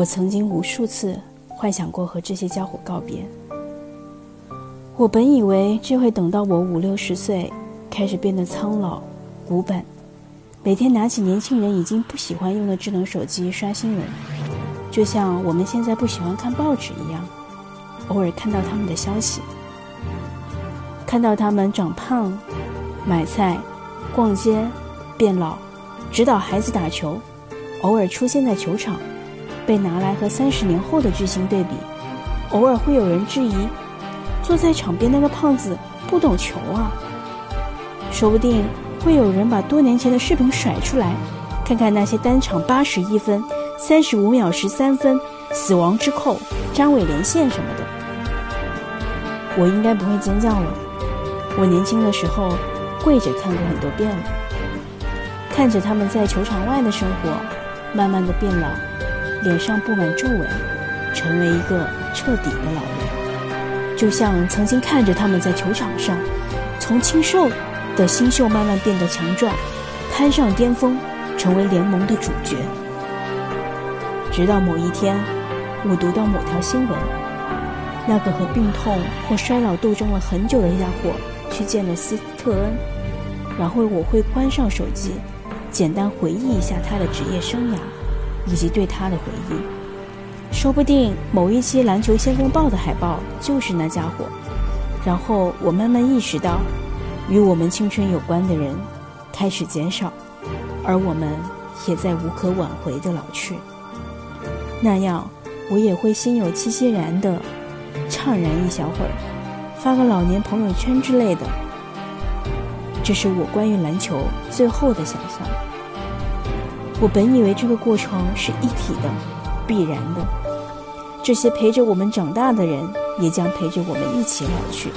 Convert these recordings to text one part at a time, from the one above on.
我曾经无数次幻想过和这些家伙告别。我本以为这会等到我五六十岁，开始变得苍老、古板，每天拿起年轻人已经不喜欢用的智能手机刷新闻，就像我们现在不喜欢看报纸一样，偶尔看到他们的消息，看到他们长胖、买菜、逛街、变老、指导孩子打球，偶尔出现在球场。被拿来和三十年后的巨星对比，偶尔会有人质疑，坐在场边那个胖子不懂球啊。说不定会有人把多年前的视频甩出来，看看那些单场八十一分、三十五秒十三分、死亡之扣、张伟连线什么的。我应该不会尖叫了。我年轻的时候跪着看过很多遍了，看着他们在球场外的生活，慢慢的变老。脸上布满皱纹，成为一个彻底的老人，就像曾经看着他们在球场上，从清瘦的新秀慢慢变得强壮，攀上巅峰，成为联盟的主角。直到某一天，我读到某条新闻，那个和病痛或衰老斗争了很久的家伙去见了斯特恩，然后我会关上手机，简单回忆一下他的职业生涯。以及对他的回忆，说不定某一期《篮球先锋报》的海报就是那家伙。然后我慢慢意识到，与我们青春有关的人开始减少，而我们也在无可挽回的老去。那样，我也会心有戚戚然的怅然一小会儿，发个老年朋友圈之类的。这是我关于篮球最后的想象。我本以为这个过程是一体的、必然的，这些陪着我们长大的人也将陪着我们一起老去。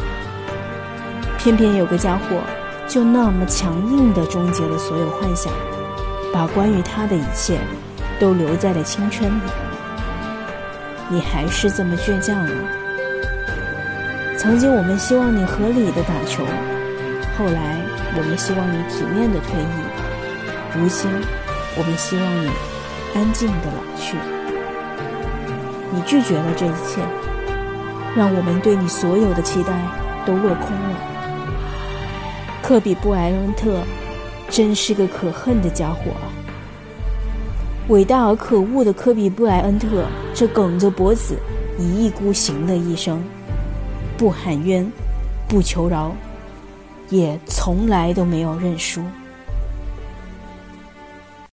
偏偏有个家伙就那么强硬地终结了所有幻想，把关于他的一切都留在了青春里。你还是这么倔强吗？曾经我们希望你合理的打球，后来我们希望你体面的退役，如今。我们希望你安静的老去。你拒绝了这一切，让我们对你所有的期待都落空了。科比布莱恩特真是个可恨的家伙啊！伟大而可恶的科比布莱恩特，这梗着脖子一意孤行的一生，不喊冤，不求饶，也从来都没有认输。